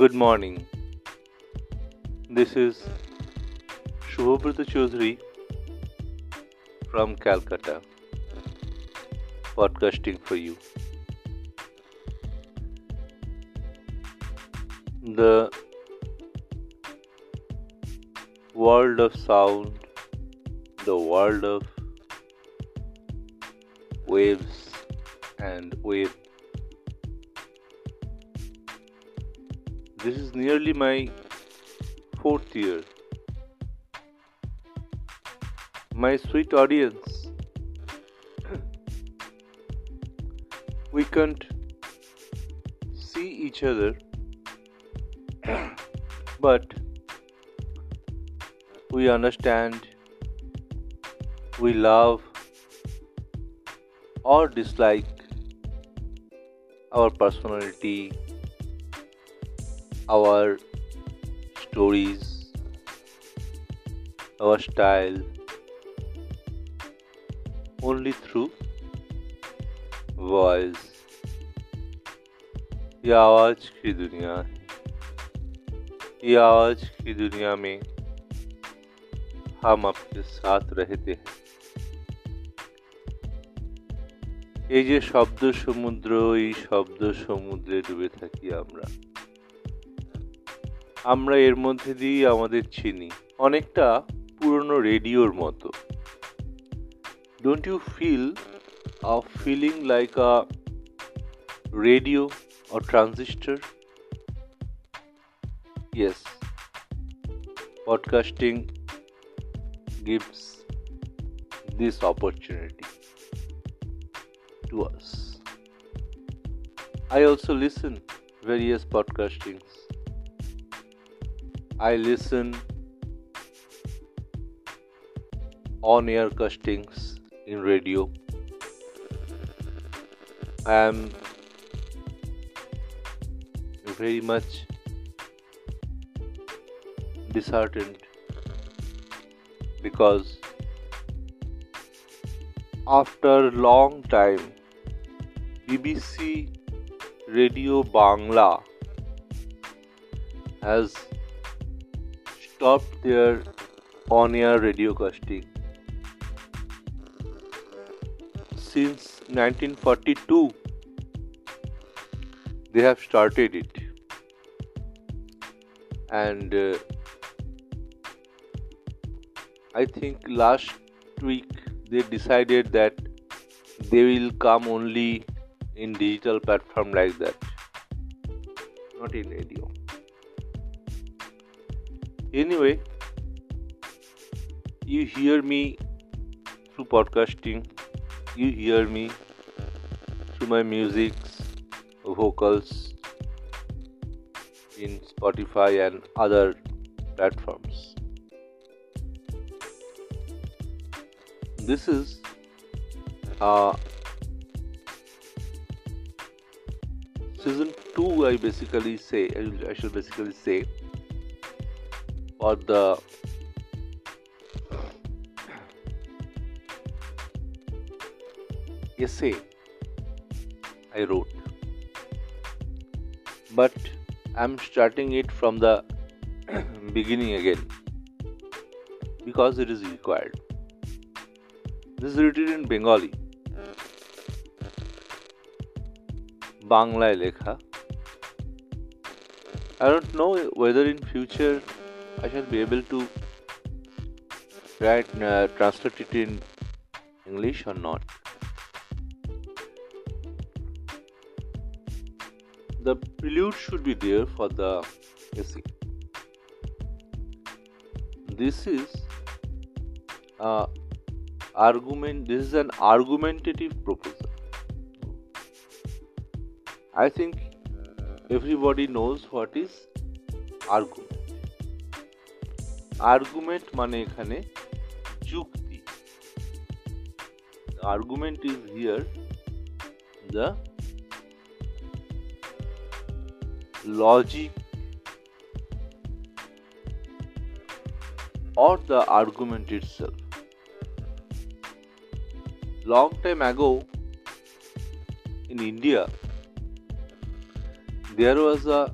Good morning. This is Shubhabrata Chaudhary from Calcutta, podcasting for you. The world of sound, the world of waves and wave This is nearly my fourth year. My sweet audience, we can't see each other, but we understand, we love or dislike our personality our stories, our style only through voice. ये आवाज की दुनिया है ये आवाज की दुनिया में हम आपके साथ रहते हैं এই যে শব্দ সমুদ্র এই শব্দ সমুদ্রে ডুবে থাকি আমরা আমরা এর মধ্যে দিয়েই আমাদের চিনি অনেকটা পুরনো রেডিওর মতো don't you feel a feeling like a radio or transistor? Yes, podcasting gives this opportunity to us. I also listen various podcastings I listen on air castings in radio. I am very much disheartened because after long time BBC Radio Bangla has stopped their on air radio casting. Since 1942, they have started it, and uh, I think last week they decided that they will come only in digital platform like that, not in radio. Anyway, you hear me through podcasting, you hear me through my music, vocals in Spotify and other platforms. This is uh, season 2 I basically say I should basically say for the essay I wrote. But I'm starting it from the beginning again because it is required. This is written in Bengali. বাংলায় লেখা I don't know whether in future I shall be able to write uh, translate it in English or not. The prelude should be there for the essay. This is argument. This is an argumentative proposal. I think everybody knows what is argument. Argument মানে এখানে যুক্তি argument is here the logic or the argument itself. Long time ago in India, there was a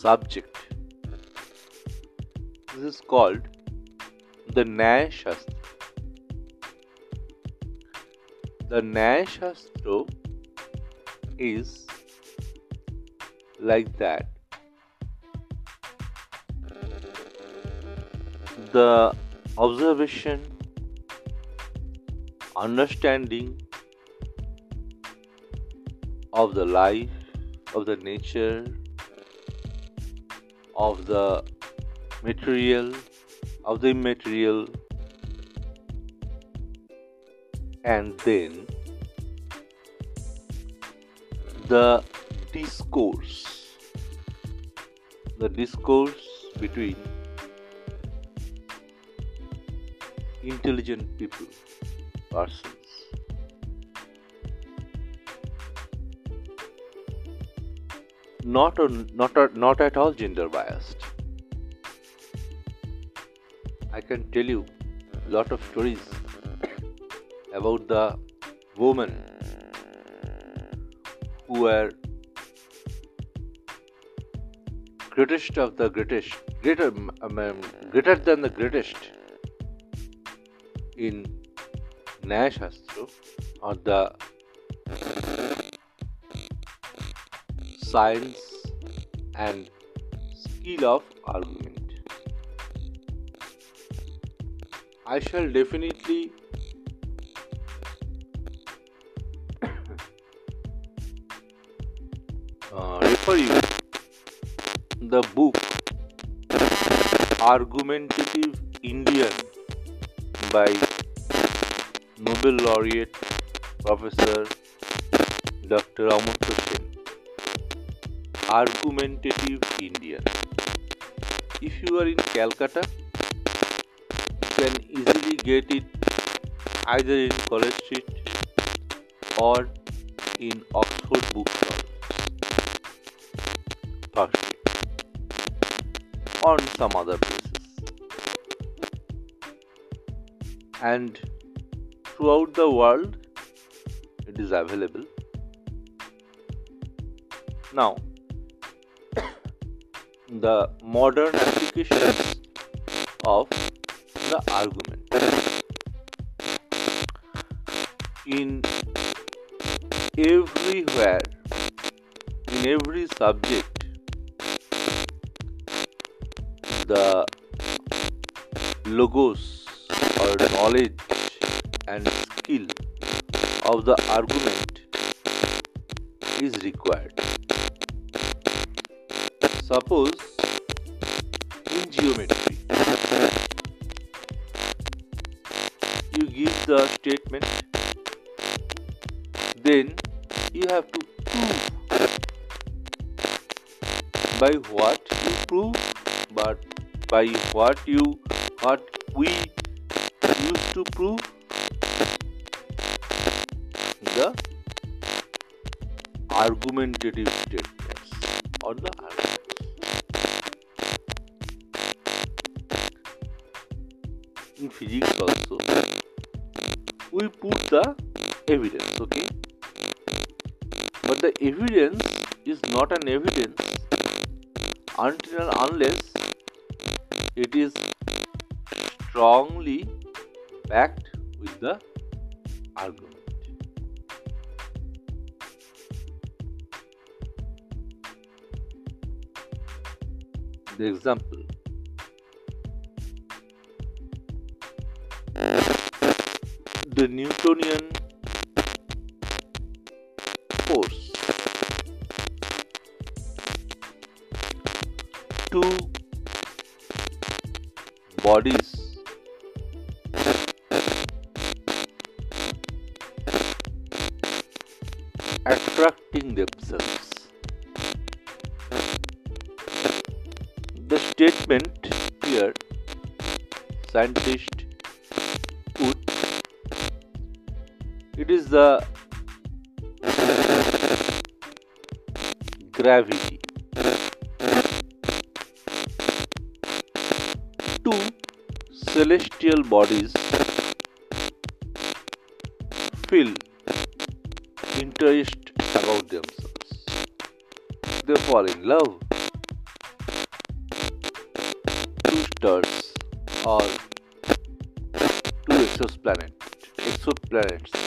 subject. This is called the Shastra. The Shastra is like that. The observation, understanding of the life, of the nature, of the material, of the immaterial, and then the discourse the discourse between intelligent people persons not not not at all gender biased. I can tell you a lot of stories about the women who were greatest of the greatest, greater, um, greater than the greatest in Nyaya Shastra or the science and skill of argument. I shall definitely uh, refer you the book Argumentative Indian by Nobel laureate Professor Dr. Amartya Sen. Argumentative Indian. If you are in Calcutta, you can easily get it either in College Street or in Oxford Bookstall. First on some other places. And throughout the world, it is available. Now, the modern applications of the argument in everywhere in every subject the logos or knowledge and skill of the argument is required. Suppose geometry you give the statement then you have to prove by what you prove but by what you what we used to prove the argumentative statements. Or the physics also. We put the evidence okay? But the evidence is not an evidence until unless it is strongly backed with the argument. The example the Newtonian force two bodies attracting themselves. The statement here, scientist the gravity 2. celestial bodies feel interest about themselves. They fall in love Two stars or two exoplanet, exoplanets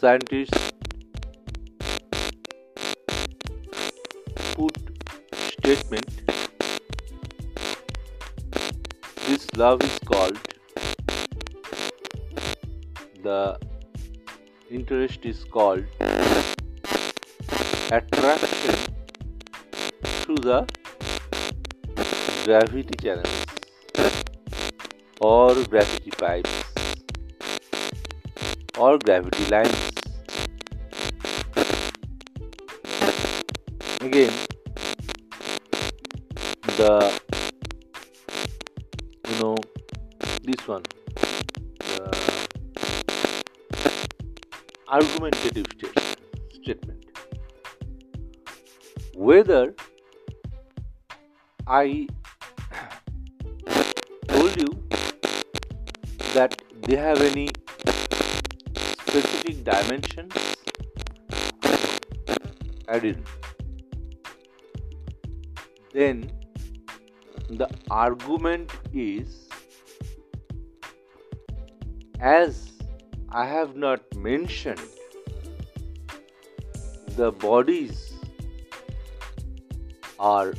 Scientists put statement this love is called the interest is called attraction through the gravity channels or gravity pipes or gravity lines. Again, the you know this one argumentative statement whether I told you that they have any specific dimensions added then the argument is as I have not mentioned the bodies are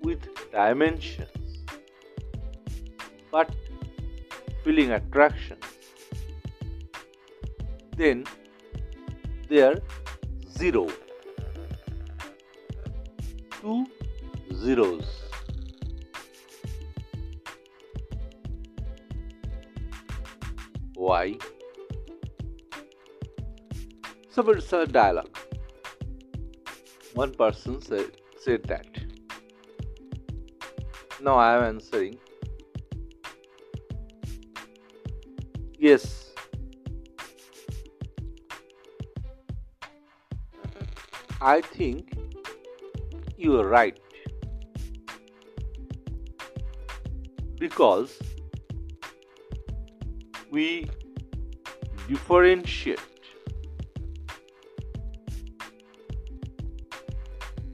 with dimensions but feeling attraction then they are zero. Two zeros. Why so it's a dialogue one person said, said that. Now i am answering. Yes I think you are right. Because we differentiate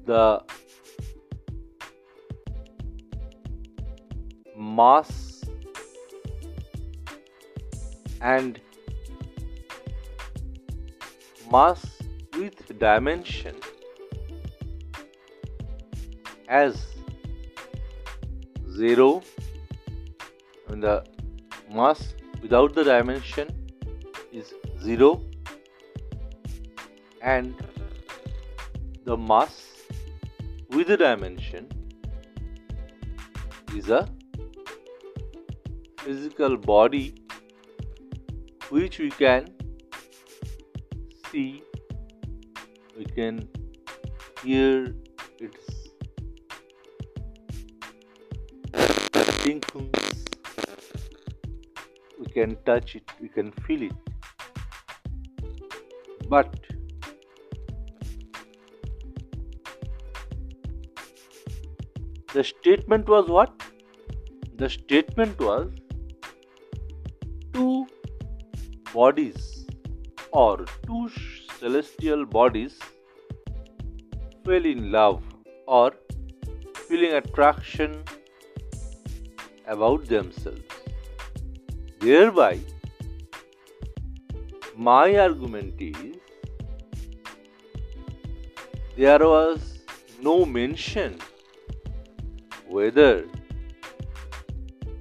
the mass and mass with dimension as 0 and the mass without the dimension is 0 and the mass with the dimension is a physical body which we can see we can hear its we can touch it we can feel it. But the statement was what? The statement was two bodies or two celestial bodies fell in love or feeling attraction about themselves. Thereby, my argument is there was no mention whether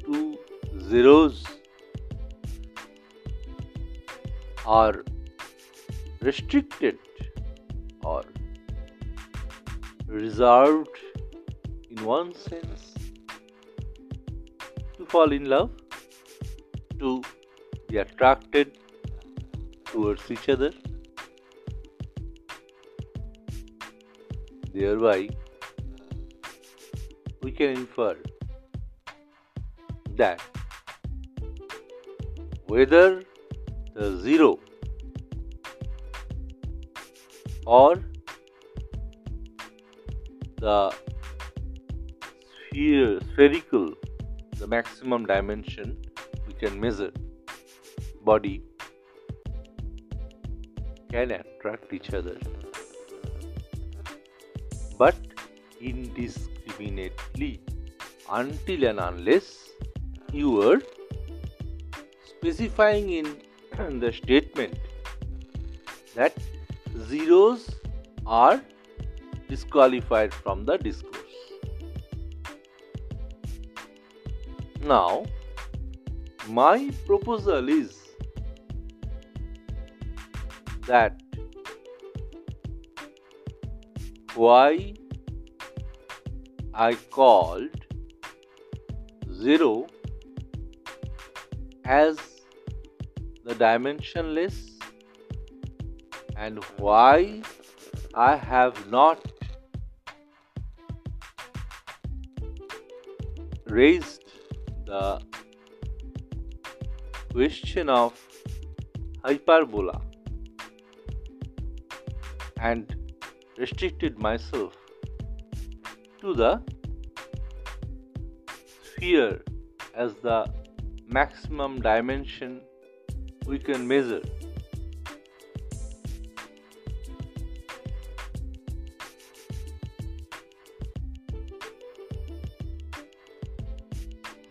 two zeros are restricted or reserved in one sense to fall in love, to be attracted towards each other. Thereby, we can infer that whether the zero or the sphere, spherical, the maximum dimension we can measure body can attract each other, but indiscriminately until and unless you are specifying in the statement that zeros are disqualified from the discourse. Now, my proposal is that why I called 0 as the dimensionless and why I have not raised the question of hyperbola and restricted myself to the sphere as the maximum dimension we can measure.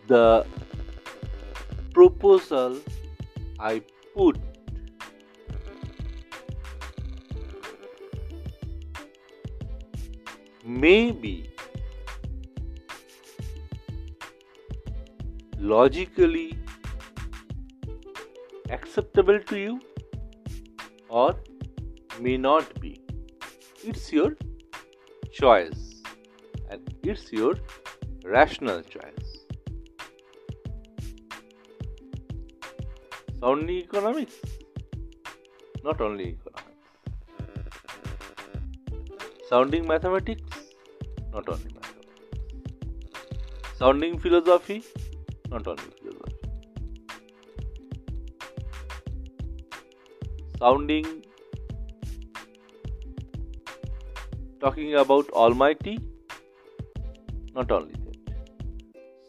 The proposal I put may be logically acceptable to you or may not be. It's your choice and it's your rational choice. Sounding economics? Not only economics. Sounding mathematics? Not only mathematics. Sounding philosophy? Not only philosophy. Sounding talking about Almighty? Not only that.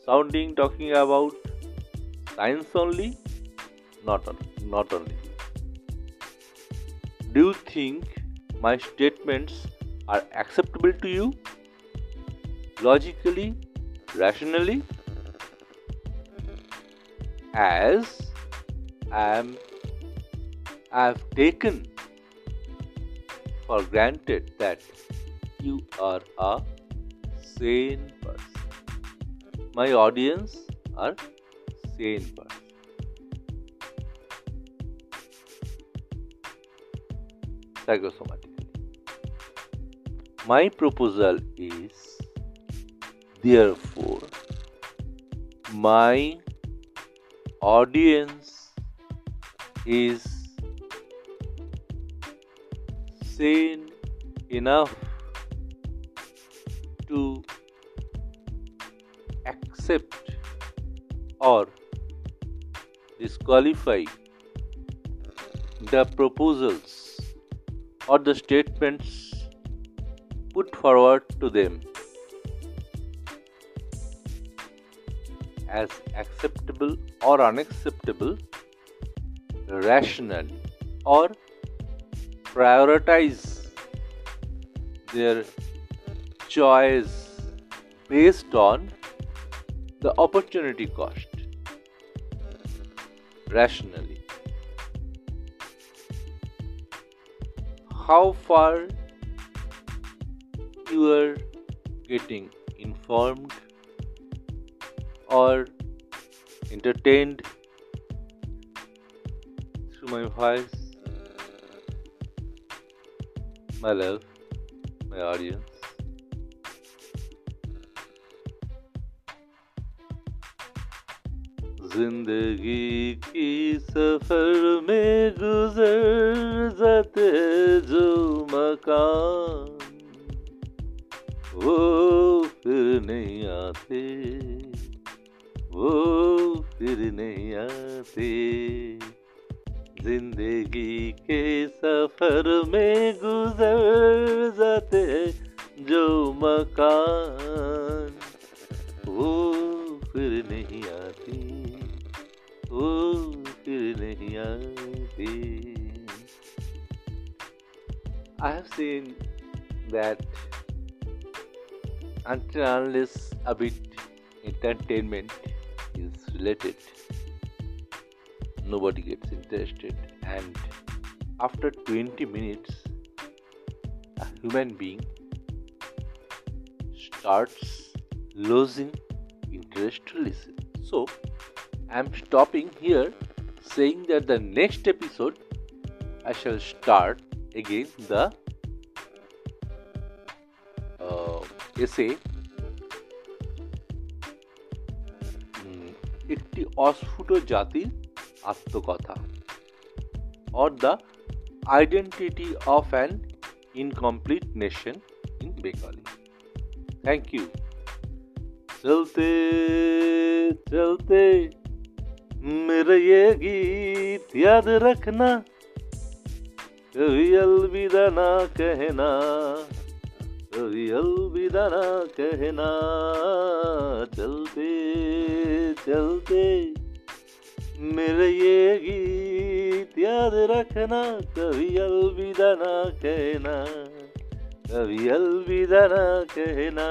Sounding talking about science only? Not, not only. Do you think my statements are acceptable to you? Logically, rationally? As I am I have taken for granted that you are a sane person. My audience are sane person. My proposal is therefore my audience is sane enough to accept or disqualify the proposals or the statements put forward to them as acceptable or unacceptable rationally or prioritize their choice based on the opportunity cost rationally. How far you are getting informed or entertained through my voice my love, my audience. ज़िंदगी की सफ़र में गुजर जाते जो मकान। वो फिर नहीं आते, वो फिर नहीं आते। ज़िंदगी के सफ़र में गुजर जाते जो मकान। वो फिर नहीं आती I have seen that until unless a bit entertainment is related, nobody gets interested, and after 20 minutes, a human being starts losing interest to listen. So, am stopping here, saying that the next episode I shall start again the uh, essay একটি অস্ফুট জাতির আত্মকথা or the identity of an incomplete nation in Bengali thank you চলতে চলতে मेरा ये गीत याद रखना, कभी अलविदा ना कहना, कभी अलविदा ना कहना। चलते चलते, मेरे ये गीत याद रखना, कभी अलविदा ना कहना, कभी अलविदा ना कहना।